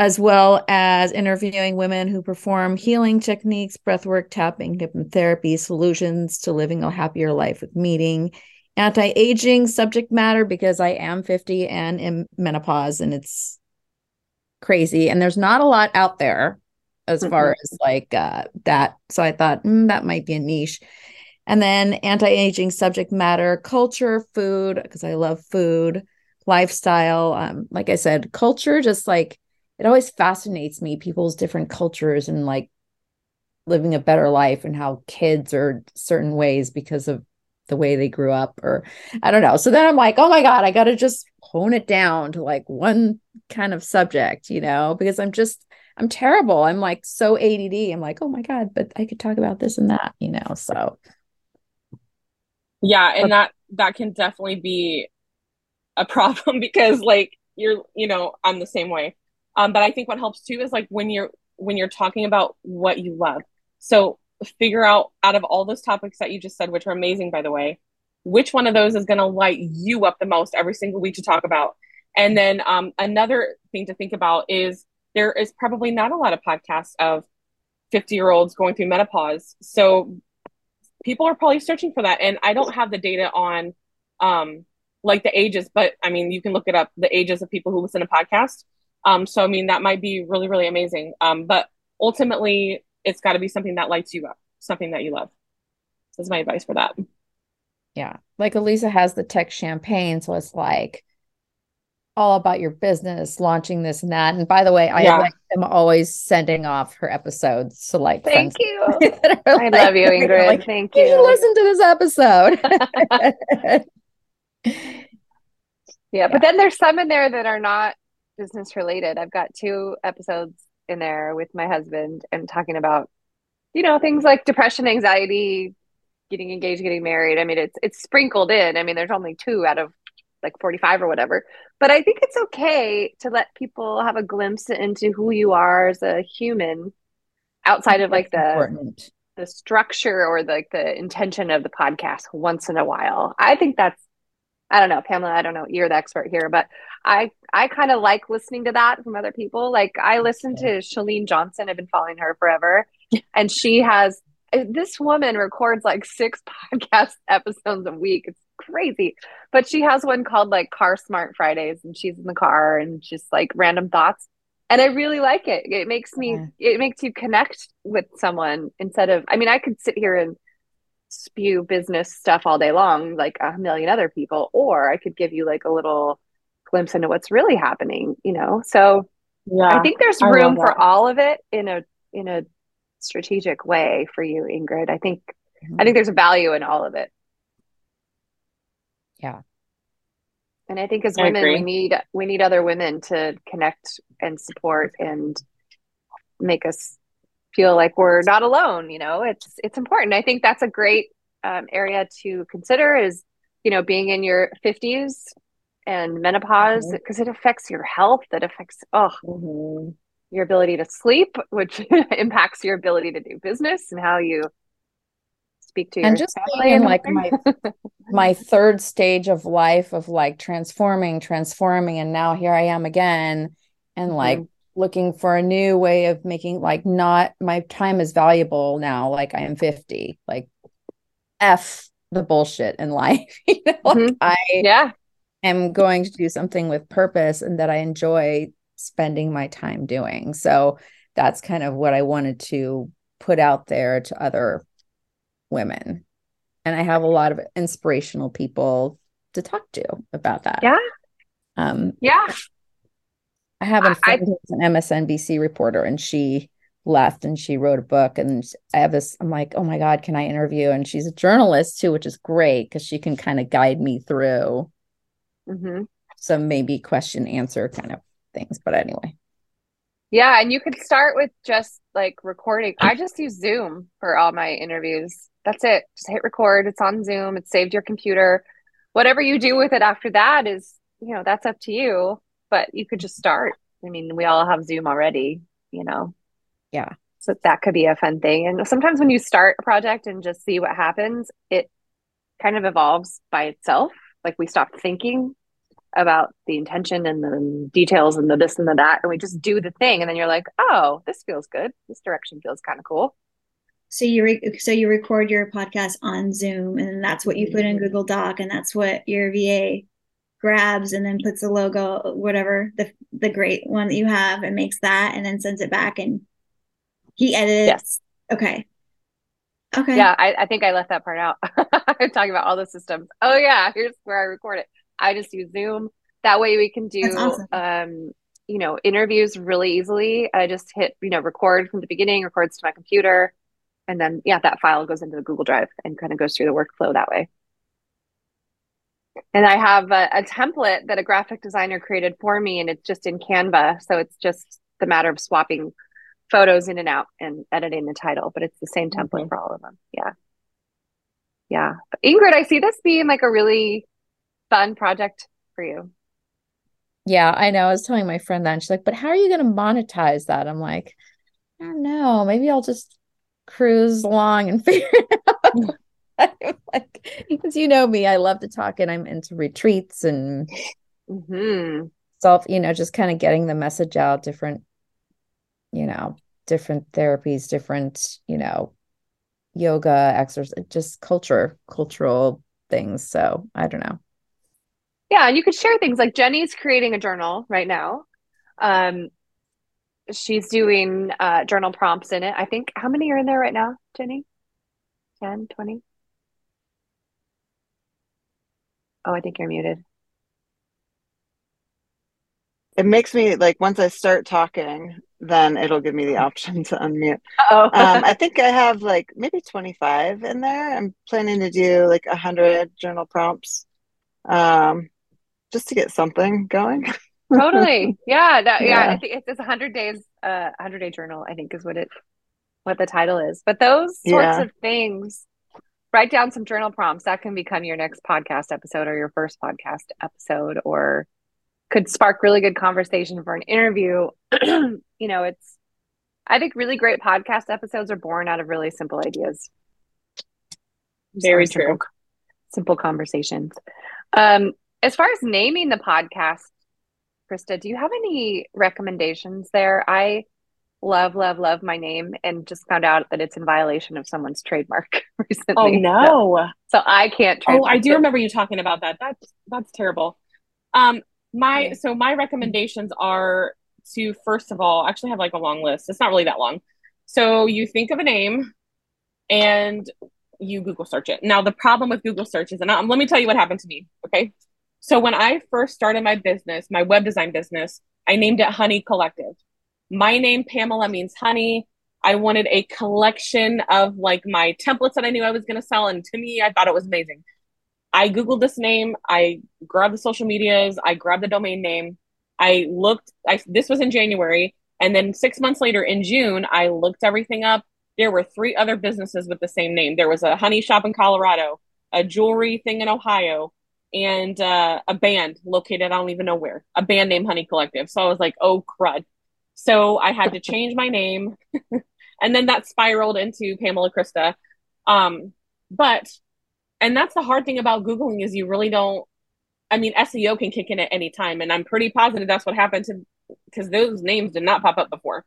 as well as interviewing women who perform healing techniques, breathwork, tapping, hypnotherapy, solutions to living a happier life with meeting, anti-aging subject matter because I am 50 and in menopause and it's crazy and there's not a lot out there as far as like uh, that. So I thought mm, that might be a niche. And then anti-aging subject matter, culture, food because I love food, lifestyle. Um, like I said, culture just like it always fascinates me people's different cultures and like living a better life and how kids are certain ways because of the way they grew up or I don't know. So then I'm like, oh my God, I got to just hone it down to like one kind of subject, you know, because I'm just, I'm terrible. I'm like so ADD. I'm like, oh my God, but I could talk about this and that, you know. So Yeah, and that that can definitely be a problem because like you're, you know, I'm the same way. Um, but I think what helps too is like when you're when you're talking about what you love. So figure out out of all those topics that you just said, which are amazing by the way, which one of those is going to light you up the most every single week to talk about. And then um, another thing to think about is there is probably not a lot of podcasts of 50 year olds going through menopause. So people are probably searching for that. And I don't have the data on um, like the ages, but I mean, you can look it up the ages of people who listen to podcasts. Um, so I mean, that might be really, really amazing. Um, but ultimately, it's got to be something that lights you up, something that you love. That's my advice for that. Yeah, like Elisa has the tech champagne, so it's like all about your business, launching this and that. And by the way, I Yeah. like am always sending off her episodes to like Thank you. I like- love you, Ingrid. like, Thank you should you. listen to this episode. Yeah, but then there's some in there that are not business related. I've got two episodes in there with my husband and talking about, you know, things like depression, anxiety, getting engaged, getting married. I mean, it's it's sprinkled in. I mean, there's only two out of like 45 or whatever. But I think it's okay to let people have a glimpse into who you are as a human outside of like the important. the structure or like the intention of the podcast once in a while. I think that's I don't know, Pamela, I don't know, you're the expert here, but I I kind of like listening to that from other people. Like I listen to Chalene Johnson, I've been following her forever, and she has eh, this woman records like six podcast episodes a week. It's crazy. But she has one called like Car Smart Fridays and she's in the car and just like random thoughts. And I really like it. It makes me it makes you connect with someone instead of I mean I could sit here and spew business stuff all day long like a million other people or I could give you like a little glimpse into what's really happening, you know. So Yeah. I think there's room for all of it in a in a strategic way for you, Ingrid. I think Mm-hmm. I think there's a value in all of it. Yeah. And I think as I women, we need we need other women to connect and support and make us feel like we're not alone. You know, it's it's important. I think that's a great um, area to consider. Is you know being in your fifties and menopause Mhm. because it affects your health. It affects oh Mhm. your ability to sleep, which impacts your ability to do business and how you speak to your and just family being in and like my my third stage of life of like transforming transforming and now here i am again and like looking for a new way of making like not my time is valuable now like i am 50 like f the bullshit in life you know like Mhm. i yeah, am going to do something with purpose and that i enjoy spending my time doing so that's kind of what i wanted to put out there to other women and i have a lot of inspirational people to talk to about that Yeah. um yeah. i have a friend who's an msnbc reporter and she left and she wrote a book and i have this i'm like oh my god can i interview and she's a journalist too which is great because she can kind of guide me through hmm some maybe question answer kind of things but anyway Yeah, and you could start with just like recording. I just use Zoom for all my interviews. That's it. Just hit record. It's on Zoom. It's saved your computer. Whatever you do with it after that is, you know, that's up to you. But you could just start. I mean, we all have Zoom already, you know. Yeah. So that could be a fun thing. And sometimes when you start a project and just see what happens, it kind of evolves by itself. Like we stop thinking about the intention and the details and the this and the that, and we just do the thing. And then you're like, oh, this feels good. This direction feels kind of cool. So you re- so you record your podcast on Zoom, and that's what you put in Google Doc, and that's what your VA grabs, and then puts the logo, whatever the the great one that you have, and makes that, and then sends it back, and he edits. Yes. Okay. Okay. Yeah, I, I think I left that part out. I'm talking about all the systems. Oh yeah, here's where I record it. I just use Zoom. That way we can do awesome. um, you know, interviews really easily. I just hit, you know, record from the beginning, records to my computer, and then yeah, that file goes into the Google Drive and kind of goes through the workflow that way. And I have a, a template that a graphic designer created for me, and it's just in Canva. So it's just the matter of swapping photos in and out and editing the title, but it's the same template for all of them. Yeah. Yeah. Ingrid, I see this being like a really fun project for you. Yeah, I know. I was telling my friend that, and she's like, "But how are you going to monetize that?" I'm like, "I don't know. Maybe I'll just cruise along and figure it out." I'm like, because you know me, I love to talk, and I'm into retreats and hmm self, you know, just kind of getting the message out, different, you know, different therapies, different, you know, yoga, exercise, just culture, cultural things. So I don't know. Yeah, and you could share things like Jenny's creating a journal right now. Um, she's doing uh, journal prompts in it. I think how many are in there right now, Jenny? 10, 20? Oh, I think you're muted. It makes me like once I start talking, then it'll give me the option to unmute. Oh, Um, I think I have like maybe 25 in there. I'm planning to do like 100 journal prompts um, just to get something going. totally. Yeah, that, yeah. Yeah. I think it's, it's a hundred days, uh, hundred day journal. I think is what it, what the title is. But those sorts Yeah. of things, write down some journal prompts. That can become your next podcast episode or your first podcast episode, or could spark really good conversation for an interview. you know, it's. I think really great podcast episodes are born out of really simple ideas. Very Simple- true. Simple conversations. Um, as far as naming the podcast, Krista, do you have any recommendations there? I love, love, love my name and just found out that it's in violation of someone's trademark recently. Oh no. so I can't Oh, I do it. remember you talking about that. That's that's terrible. Um, my Okay. so my recommendations are to first of all, actually have like a long list. It's not really that long. So you think of a name and you Google search it. Now the problem with Google search is, and um, let me tell you what happened to me. Okay, so when I first started my business, my web design business, I named it Honey Collective. My name Pamela means honey. I wanted a collection of like my templates that I knew I was going to sell, and to me, I thought it was amazing. I Googled this name. I grabbed the social medias. I grabbed the domain name. I looked, I, this was in January. And then six months later in June, I looked everything up. There were three other businesses with the same name. There was a honey shop in Colorado, a jewelry thing in Ohio, and uh, a band located, I don't even know where, a band named Honey Collective. So I was like, oh, crud. So I had to change my name. and then that spiraled into Pamela Krista. Um, but and that's the hard thing about googling is you really don't i mean seo can kick in at any time and i'm pretty positive that's what happened to because those names did not pop up before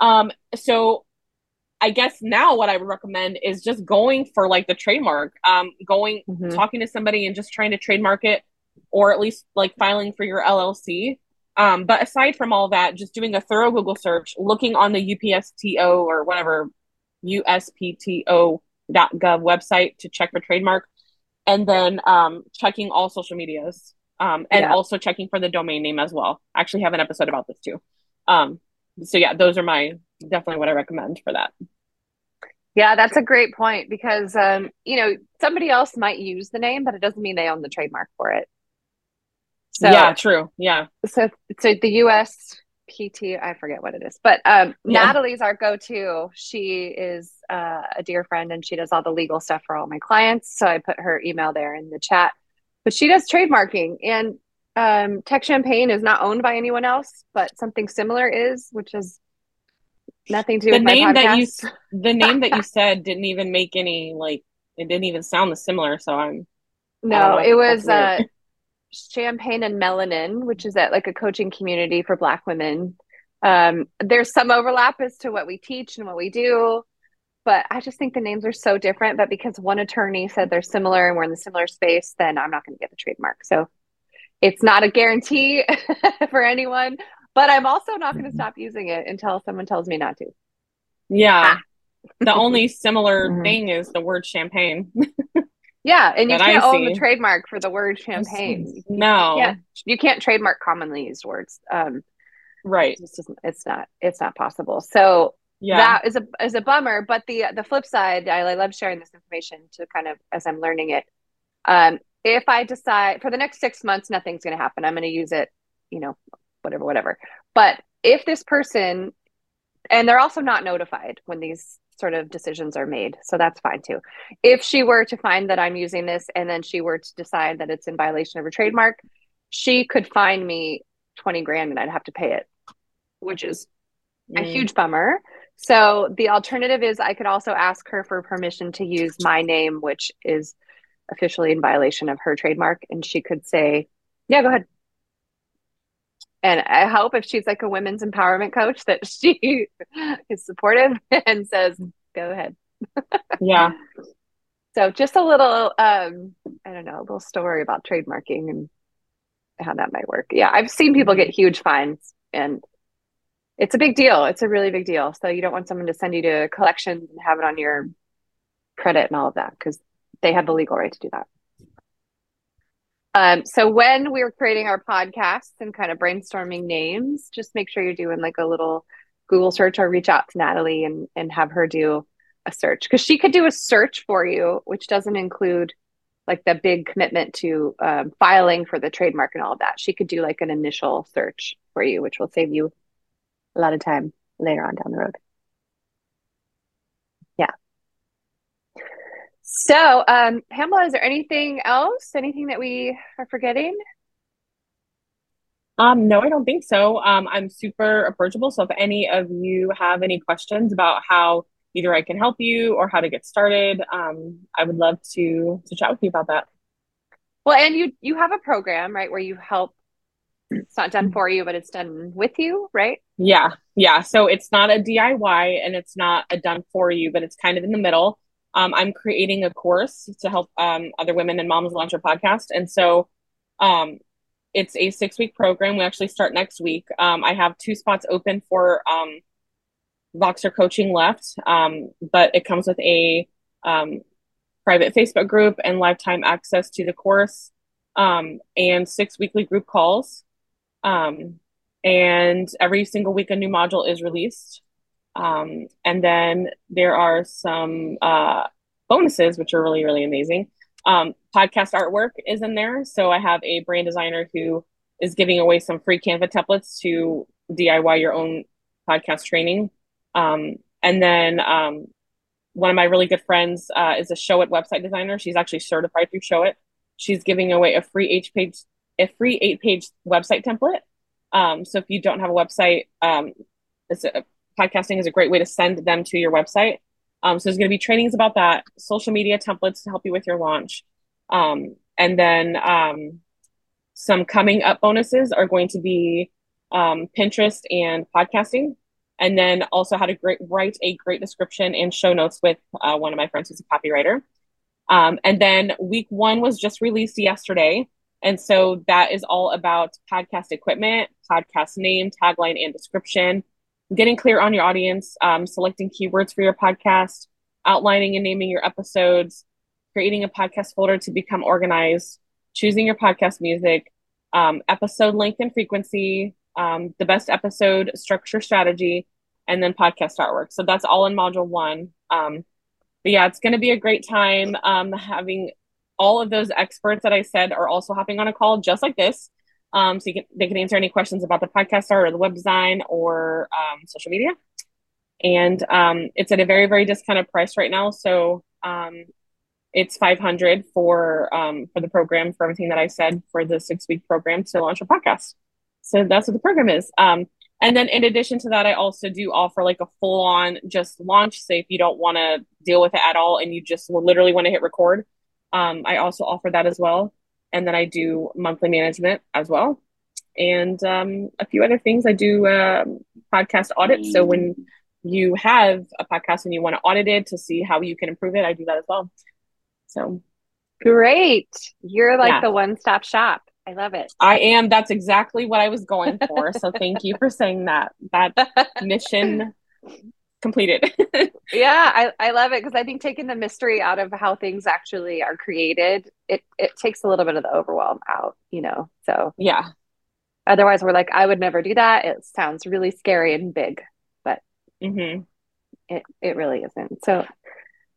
um so i guess now what i would recommend is just going for like the trademark um going Mhm. talking to somebody and just trying to trademark it or at least like filing for your llc um but aside from all that just doing a thorough google search looking on the upsto or whatever uspto gov website to check for trademark and then um, checking all social medias um, and Yeah. also checking for the domain name as well I actually have an episode about this too um, so yeah those are my definitely what i recommend for that Yeah, that's a great point because um, you know, somebody else might use the name, but it doesn't mean they own the trademark for it. So yeah true yeah so so the USPT, I forget what it is, but um, Yeah. Natalie's our go-to. She is uh, a dear friend and she does all the legal stuff for all my clients. So I put her email there in the chat. But she does trademarking and um, Tech Champagne is not owned by anyone else, but something similar is, which is nothing to do the with my name that you the name that you said didn't even make any like it didn't even sound the similar so i'm No, it was uh, Champagne and Melanin, which is at like a coaching community for Black women. Um, there's some overlap as to what we teach and what we do, but I just think the names are so different. But because one attorney said they're similar and we're in the similar space, then I'm not going to get the trademark. So it's not a guarantee for anyone, but I'm also not going to stop using it until someone tells me not to. yeah the only similar Mhm. thing is the word champagne Yeah, and you can't own the trademark for the word champagne. no Yeah, you can't trademark commonly used words. Um, right it just it's not it's not possible. So yeah that is a is a bummer. But the the flip side, I, I love sharing this information to kind of as I'm learning it. Um, if I decide for the next six months, nothing's going to happen. I'm going to use it, you know, whatever, whatever. But if this person, and they're also not notified when these sort of decisions are made, so that's fine too. If she were to find that I'm using this, and then she were to decide that it's in violation of her trademark, she could fine me twenty grand, and I'd have to pay it, which is a Mm. huge bummer. So the alternative is I could also ask her for permission to use my name, which is officially in violation of her trademark, and she could say, "Yeah, go ahead." And I hope if she's like a women's empowerment coach that she is supportive and says, "Go ahead." yeah. So just a little, um, I don't know, a little story about trademarking and how that might work. Yeah, I've seen people get huge fines and it's a big deal. It's a really big deal. So you don't want someone to send you to collections and have it on your credit and all of that because they have the legal right to do that. Um, so when we were creating our podcasts and kind of brainstorming names, just make sure you're doing like a little Google search or reach out to Natalie and and have her do a search because she could do a search for you, which doesn't include like the big commitment to um, filing for the trademark and all of that. She could do like an initial search for you, which will save you a lot of time later on down the road. Yeah. So, um, Pamela, is there anything else? Anything that we are forgetting? Um, no, I don't think so. Um, I'm super approachable. So if any of you have any questions about how either I can help you or how to get started, um, I would love to to chat with you about that. Well, and you you have a program, right, where you help it's not done for you, but it's done with you, right? Yeah. Yeah. So it's not a DIY and it's not a done for you, but it's kind of in the middle. Um, I'm creating a course to help um, other women and moms launch a podcast. And so um, it's a six week program. We actually start next week. Um, I have two spots open for um, Voxer coaching left, um, but it comes with a private Facebook group and lifetime access to the course and six weekly group calls. And every single week, a new module is released. Um, and then there are some uh, bonuses, which are really, really amazing. Um, podcast artwork is in there. So I have a brand designer who is giving away some free Canva templates to DIY your own podcast training. Um, and then um, one of my really good friends uh, is a Showit website designer. She's actually certified through Showit. She's giving away a free eight page a free eight page website template. Um, so if you don't have a website, um, a, podcasting is a great way to send them to your website. Um, so there's going to be trainings about that, social media templates to help you with your launch. Um, and then um, some coming up bonuses are going to be um, Pinterest and podcasting. And then also how to great, write a great description and show notes with uh, one of my friends who's a copywriter. Um, and then week one was just released yesterday. And so that is all about podcast equipment, podcast name, tagline, and description, getting clear on your audience, um, selecting keywords for your podcast, outlining and naming your episodes, creating a podcast folder to become organized, choosing your podcast music, um, episode length and frequency, um, the best episode structure strategy, and then podcast artwork. So that's all in module one. Um, but yeah, it's going to be a great time um, having all of those experts that I said are also hopping on a call just like this. Um, so you can, they can answer any questions about the podcast or the web design or um, social media. And um, it's at a very, very discounted price right now. So um, it's 500 for um, for the program for everything that I said for the six week program to launch a podcast. So that's what the program is. Um, and then in addition to that, I also do offer like a full on just launch. Say if you don't want to deal with it at all and you just literally want to hit record, I also offer that as well. And then I do monthly management as well. And um, a few other things. I do uh, podcast audits. So when you have a podcast and you want to audit it to see how you can improve it, I do that as well. So great. You're like yeah. the one stop shop. I love it. I am. That's exactly what I was going for. so thank you for saying that. That mission completed. yeah, I, I love it because I think taking the mystery out of how things actually are created, it it takes a little bit of the overwhelm out, you know. So yeah. Otherwise, we're like, I would never do that. It sounds really scary and big, but mm-hmm. it it really isn't. So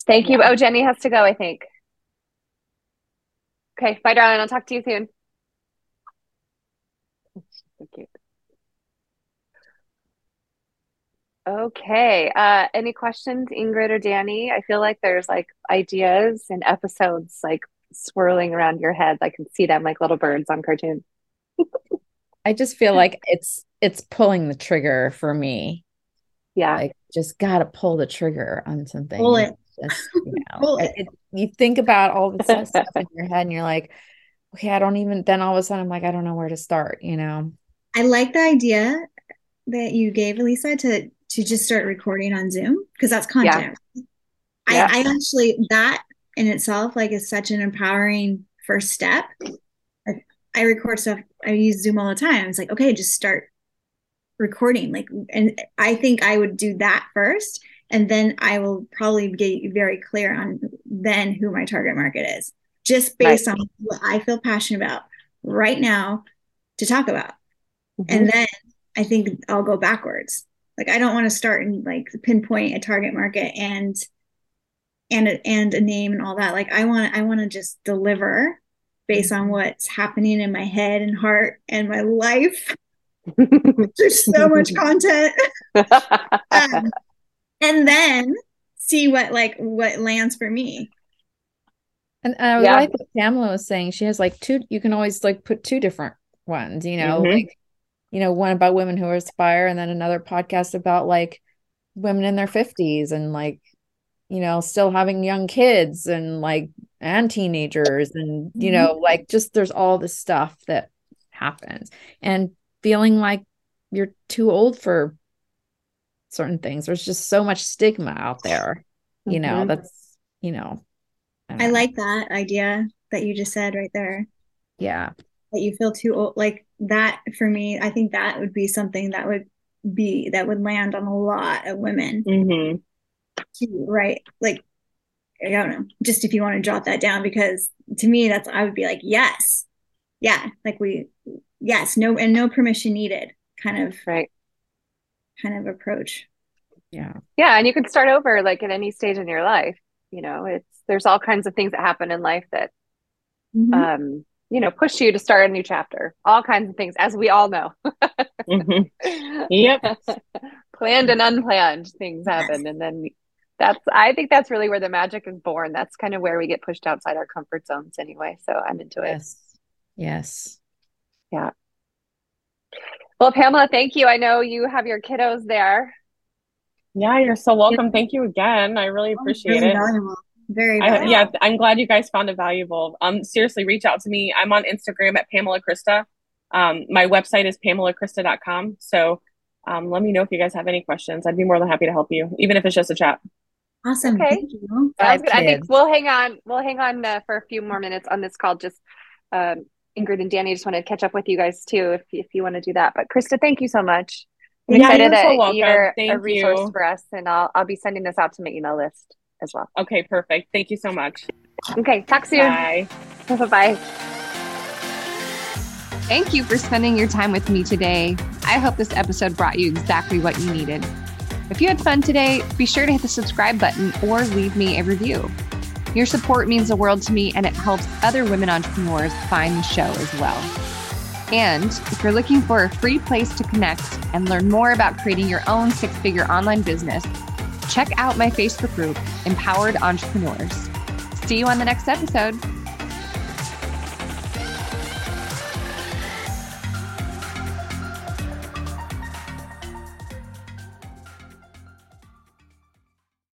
thank you. Yeah. Oh, Jenny has to go. I think. Okay, bye, darling. I'll talk to you soon. So cute. Okay. Uh, any questions, Ingrid or Danny? I feel like there's like ideas and episodes like swirling around your head. I can see them like little birds on cartoon. I just feel like it's it's pulling the trigger for me. Yeah. Like just gotta pull the trigger on something. Pull it. Just, you know, it. It, you think about all the stuff in your head and you're like, okay, I don't even then all of a sudden I'm like, I don't know where to start, you know. I like the idea that you gave Elisa to to just start recording on Zoom because that's content. Yeah. Yeah. I, I actually that in itself like is such an empowering first step. Like I record stuff, I use Zoom all the time. It's like, okay, just start recording. Like and I think I would do that first. And then I will probably get very clear on then who my target market is, just based on what I feel passionate about right now to talk about. Mhm. And then I think I'll go backwards. Like I don't want to start and like pinpoint a target market and and a, and a name and all that. Like I want I want to just deliver based on what's happening in my head and heart and my life. There's so much content. Um, and then see what like what lands for me. And I Yeah. like what Pamela was saying. She has like two, you can always like put two different ones, you know, Mhm. like, you know, one about women who aspire, and then another podcast about like women in their 50s and like, you know, still having young kids and like, and teenagers. And, you Mhm. know, like just there's all this stuff that happens and feeling like you're too old for certain things. There's just so much stigma out there, you know, Mhm. that's, you know, I know. like that idea that you just said right there. yeah. That you feel too old. Like that for me, I think that would be something that would be that would land on a lot of women hmm too, right? Like I don't know, just if you want to jot that down, because to me, that's I would be like, yes, yeah, like we, yes, no, and no permission needed, kind of, right. kind of approach. Yeah. Yeah, and you can start over like at any stage in your life. You know, it's there's all kinds of things that happen in life that Mhm. um, you know, push you to start a new chapter. All kinds of things, as we all know. hmm Yep. Planned and unplanned things happen. And then that's I think that's really where the magic is born. That's kind of where we get pushed outside our comfort zones anyway. So I'm into it. Yes. Yes. Yeah. Well, Pamela, thank you. I know you have your kiddos there. Yeah, you're so welcome. Thank you again. I really appreciate Very it. valuable. Very I, yeah, I'm glad you guys found it valuable. Um, seriously, reach out to me. I'm on Instagram at Pamela Krista. Um, my website is pamelakrista.com. So um, let me know if you guys have any questions. I'd be more than happy to help you, even if it's just a chat. Awesome. Okay. Thank you. Sounds good. I think we'll hang on. We'll hang on uh, for a few more minutes on this call. Just um, Ingrid and Danny just want to catch up with you guys too, if if you want to do that. But Krista, thank you so much. I'm Yeah, excited you're so that welcome. you're a resource you. for us, and I'll I'll be sending this out to my email list as well. Okay, perfect. Thank you so much. Okay, talk soon. Bye. Bye bye. Thank you for spending your time with me today. I hope this episode brought you exactly what you needed. If you had fun today, be sure to hit the subscribe button or leave me a review. Your support means the world to me and it helps other women entrepreneurs find the show as well. And if you're looking for a free place to connect and learn more about creating your own six figure online business, check out my Facebook group, Empowered Entrepreneurs. See you on the next episode.